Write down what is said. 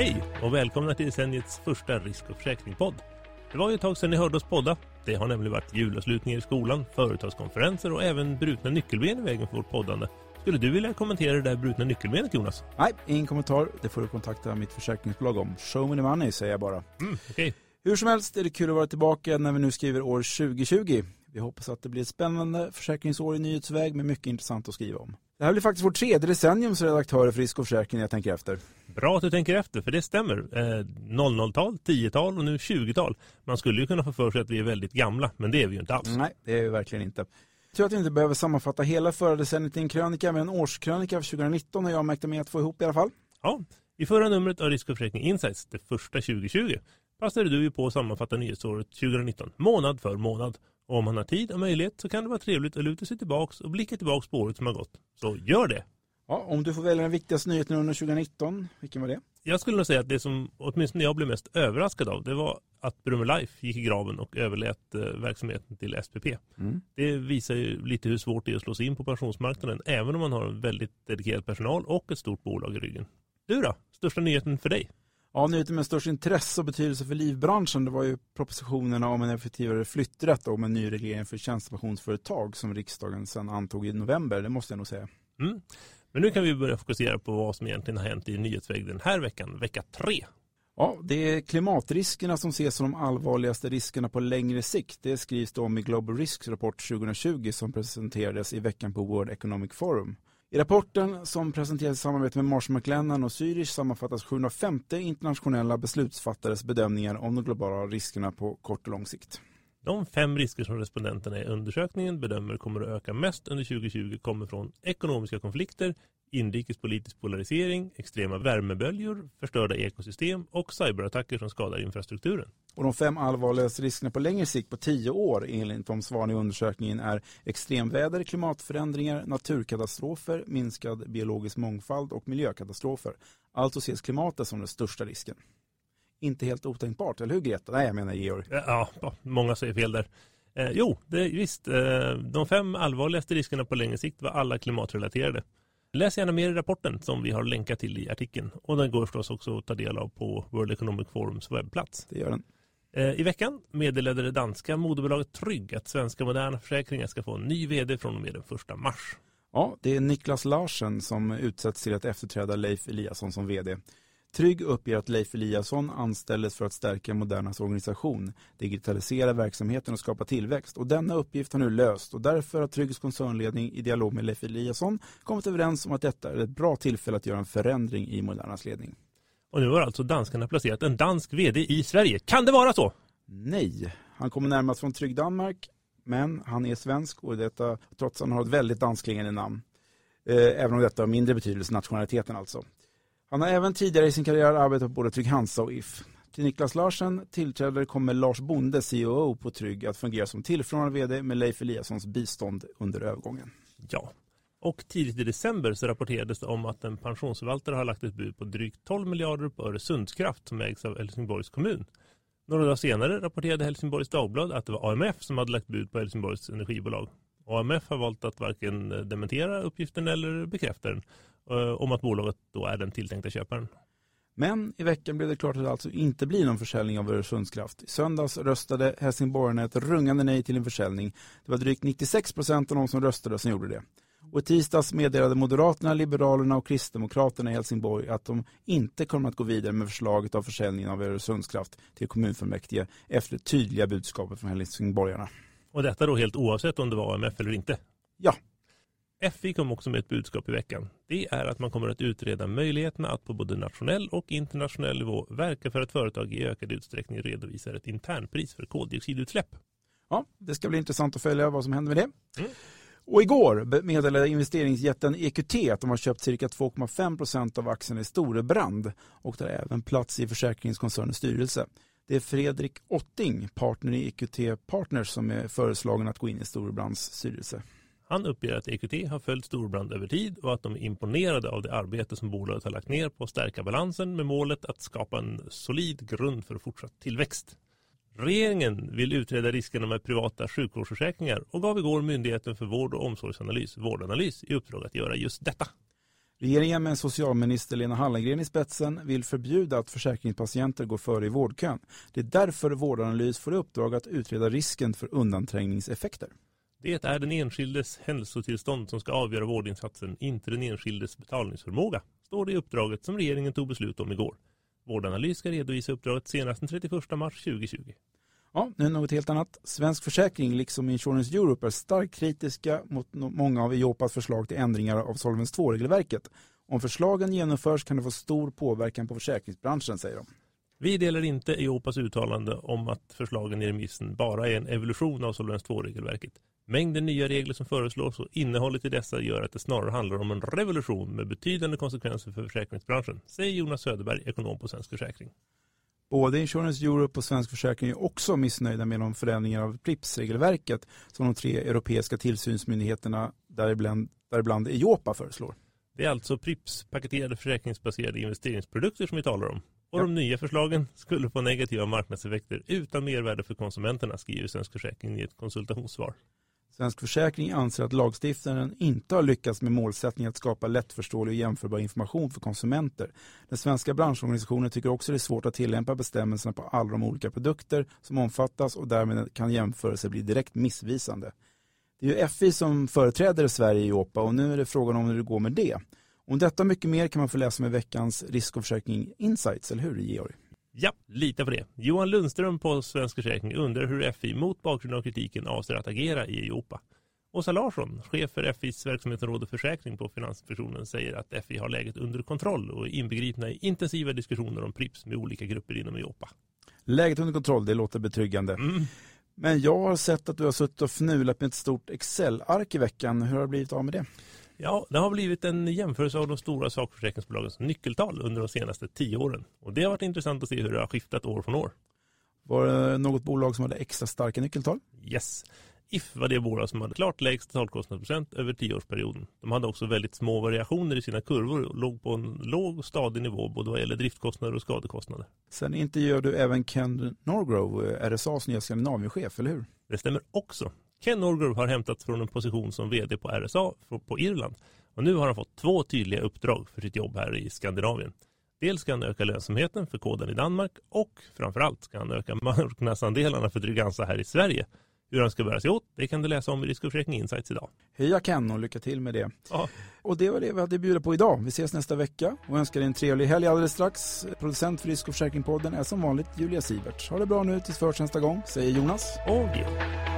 Hej och välkomna till decenniets första risk och försäkringspodd. Det var ju ett tag sedan ni hörde oss podda. Det har nämligen varit julavslutningar i skolan, företagskonferenser och även brutna nyckelben i vägen för vårt poddande. Skulle du vilja kommentera det där brutna nyckelbenet Jonas? Nej, ingen kommentar. Det får du kontakta mitt försäkringsbolag om. Show me the money säger jag bara. Mm, okay. Hur som helst är det kul att vara tillbaka när vi nu skriver år 2020. Vi hoppas att det blir ett spännande försäkringsår i nyhetsväg med mycket intressant att skriva om. Det här blir faktiskt vårt tredje decennium som redaktörer för risk och försäkring jag tänker efter. Bra att du tänker efter, för det stämmer. Eh, 00-tal, 10-tal och nu 20-tal. Man skulle ju kunna få för sig att vi är väldigt gamla, men det är vi ju inte alls. Nej, det är vi verkligen inte. Jag tror att vi inte behöver sammanfatta hela förra decenniet i en krönika, men en årskrönika för 2019 har jag märkt med att få ihop i alla fall. Ja, i förra numret av Risk och försäkring Insights, det första 2020, passade du ju på att sammanfatta nyhetsåret 2019, månad för månad. Och om man har tid och möjlighet så kan det vara trevligt att luta sig tillbaks och blicka tillbaks på året som har gått. Så gör det! Ja, om du får välja den viktigaste nyheten under 2019, vilken var det? Jag skulle nog säga att det som åtminstone jag blev mest överraskad av det var att Brummer Life gick i graven och överlät eh, verksamheten till SPP. Mm. Det visar ju lite hur svårt det är att slå sig in på pensionsmarknaden även om man har en väldigt dedikerad personal och ett stort bolag i ryggen. Du då? Största nyheten för dig? Ja, nyheten med störst intresse och betydelse för livbranschen det var ju propositionerna om en effektivare flytträtt och om en ny reglering för tjänstepensionsföretag som riksdagen sedan antog i november, det måste jag nog säga. Mm. Men nu kan vi börja fokusera på vad som egentligen har hänt i nyhetsväg den här veckan, vecka tre. Ja, det är klimatriskerna som ses som de allvarligaste riskerna på längre sikt. Det skrivs det om i Global Risks rapport 2020 som presenterades i veckan på World Economic Forum. I rapporten som presenterades i samarbete med Marsh McLennan och Zürich sammanfattas 750 internationella beslutsfattares bedömningar om de globala riskerna på kort och lång sikt. De fem risker som respondenterna i undersökningen bedömer kommer att öka mest under 2020 kommer från ekonomiska konflikter, inrikespolitisk polarisering, extrema värmeböljor, förstörda ekosystem och cyberattacker som skadar infrastrukturen. Och de fem allvarligaste riskerna på längre sikt på tio år enligt de svar i undersökningen är extremväder, klimatförändringar, naturkatastrofer, minskad biologisk mångfald och miljökatastrofer. Alltså ses klimatet som den största risken. Inte helt otänkbart, eller hur Greta? Nej, jag menar Georg. Ja, många säger fel där. Eh, jo, det, visst. Eh, de fem allvarligaste riskerna på längre sikt var alla klimatrelaterade. Läs gärna mer i rapporten som vi har länkat till i artikeln. Och den går förstås också att ta del av på World Economic Forums webbplats. Det gör den. Eh, I veckan meddelade det danska moderbolaget Trygg att svenska moderna försäkringar ska få en ny vd från och med den första mars. Ja, det är Niklas Larsen som utsätts till att efterträda Leif Eliasson som vd. Trygg uppger att Leif Eliasson anställdes för att stärka Modernas organisation, digitalisera verksamheten och skapa tillväxt. Och denna uppgift har nu löst och därför har Tryggs koncernledning i dialog med Leif Eliasson kommit överens om att detta är ett bra tillfälle att göra en förändring i Modernas ledning. Och nu har alltså danskarna placerat en dansk vd i Sverige. Kan det vara så? Nej, han kommer närmast från Trygg Danmark, men han är svensk och detta trots att han har ett väldigt danskklingande namn. Eh, även om detta har mindre betydelse, nationaliteten alltså. Han har även tidigare i sin karriär arbetat på både Trygg-Hansa och If. Till Niklas Larsen tillträder kommer Lars Bonde, COO, på Trygg, att fungera som tillförordnad vd med Leif Eliassons bistånd under övergången. Ja, och tidigt i december så rapporterades det om att en pensionsförvaltare har lagt ett bud på drygt 12 miljarder på Öresundskraft som ägs av Helsingborgs kommun. Några dagar senare rapporterade Helsingborgs Dagblad att det var AMF som hade lagt bud på Helsingborgs energibolag. AMF har valt att varken dementera uppgiften eller bekräfta den om att bolaget då är den tilltänkta köparen. Men i veckan blev det klart att det alltså inte blir någon försäljning av Öresundskraft. I söndags röstade Helsingborgarna ett rungande nej till en försäljning. Det var drygt 96 procent av de som röstade som gjorde det. Och i tisdags meddelade Moderaterna, Liberalerna och Kristdemokraterna i Helsingborg att de inte kommer att gå vidare med förslaget av försäljningen av Öresundskraft till kommunfullmäktige efter det tydliga budskapet från Helsingborgarna. Och detta då helt oavsett om det var AMF eller inte? Ja. FI kom också med ett budskap i veckan. Det är att man kommer att utreda möjligheterna att på både nationell och internationell nivå verka för att företag i ökad utsträckning redovisar ett internpris för koldioxidutsläpp. Ja, det ska bli intressant att följa vad som händer med det. Mm. Och igår meddelade investeringsjätten EQT att de har köpt cirka 2,5 procent av aktierna i Storebrand och tar även plats i försäkringskoncernens styrelse. Det är Fredrik Otting, partner i EQT Partners, som är föreslagen att gå in i Storebrands styrelse. Han uppger att EQT har följt Storbrand över tid och att de är imponerade av det arbete som bolaget har lagt ner på att stärka balansen med målet att skapa en solid grund för fortsatt tillväxt. Regeringen vill utreda riskerna med privata sjukvårdsförsäkringar och gav igår Myndigheten för vård och omsorgsanalys, Vårdanalys, i uppdrag att göra just detta. Regeringen med socialminister Lena Hallengren i spetsen vill förbjuda att försäkringspatienter går före i vårdkön. Det är därför Vårdanalys får i uppdrag att utreda risken för undanträngningseffekter. Det är den enskildes hälsotillstånd som ska avgöra vårdinsatsen, inte den enskildes betalningsförmåga, står det i uppdraget som regeringen tog beslut om igår. Vårdanalys ska redovisa uppdraget senast den 31 mars 2020. Ja, nu något helt annat. Svensk Försäkring liksom Insurance Europe är starkt kritiska mot många av Iopas förslag till ändringar av Solvens 2-regelverket. Om förslagen genomförs kan det få stor påverkan på försäkringsbranschen, säger de. Vi delar inte Iopas uttalande om att förslagen i remissen bara är en evolution av Solvens 2-regelverket. Mängden nya regler som föreslås och innehållet i dessa gör att det snarare handlar om en revolution med betydande konsekvenser för försäkringsbranschen, säger Jonas Söderberg, ekonom på Svensk Försäkring. Både Insurance Europe och Svensk Försäkring är också missnöjda med de förändringar av PRIPS-regelverket som de tre europeiska tillsynsmyndigheterna, däribland, däribland EIOPA, föreslår. Det är alltså PRIPS-paketerade försäkringsbaserade investeringsprodukter som vi talar om. Och ja. de nya förslagen skulle få negativa marknadseffekter utan mervärde för konsumenterna, skriver Svensk Försäkring i ett konsultationssvar. Svensk Försäkring anser att lagstiftaren inte har lyckats med målsättningen att skapa lättförståelig och jämförbar information för konsumenter. Den svenska branschorganisationen tycker också det är svårt att tillämpa bestämmelserna på alla de olika produkter som omfattas och därmed kan jämförelser bli direkt missvisande. Det är ju FI som företräder Sverige i OPA och nu är det frågan om hur det går med det. Om detta och mycket mer kan man få läsa med veckans risk och försäkring Insights, eller hur Georg? Ja, lita på det. Johan Lundström på Svensk Försäkring undrar hur FI mot bakgrund av kritiken avser att agera i Europa. Åsa Larsson, chef för FIs verksamhetsområde försäkring på Finansinspektionen, säger att FI har läget under kontroll och är inbegripna i intensiva diskussioner om Prips med olika grupper inom Europa. Läget under kontroll, det låter betryggande. Mm. Men jag har sett att du har suttit och fnulat med ett stort Excel-ark i veckan. Hur har det blivit av med det? Ja, det har blivit en jämförelse av de stora sakförsäkringsbolagens nyckeltal under de senaste tio åren. Och det har varit intressant att se hur det har skiftat år från år. Var det något bolag som hade extra starka nyckeltal? Yes. If var det bolag som hade klart lägst totalkostnadsprocent över tioårsperioden. De hade också väldigt små variationer i sina kurvor och låg på en låg och stadig nivå både vad gäller driftkostnader och skadekostnader. Sen intervjuade du även Ken Norgrove, RSAs nya Skandinavienchef, eller hur? Det stämmer också. Ken Norgrove har hämtats från en position som vd på RSA på Irland och nu har han fått två tydliga uppdrag för sitt jobb här i Skandinavien. Dels ska han öka lönsamheten för koden i Danmark och framförallt ska han öka marknadsandelarna för Trygg-Hansa här i Sverige. Hur han ska bära sig åt, det kan du läsa om i Risk Insights idag. Heja Ken och lycka till med det. Ja. Och det var det vi hade att bjuda på idag. Vi ses nästa vecka och önskar dig en trevlig helg alldeles strax. Producent för Risk och Försäkringpodden är som vanligt Julia Sivert. Ha det bra nu tills först nästa gång, säger Jonas. Och Geo.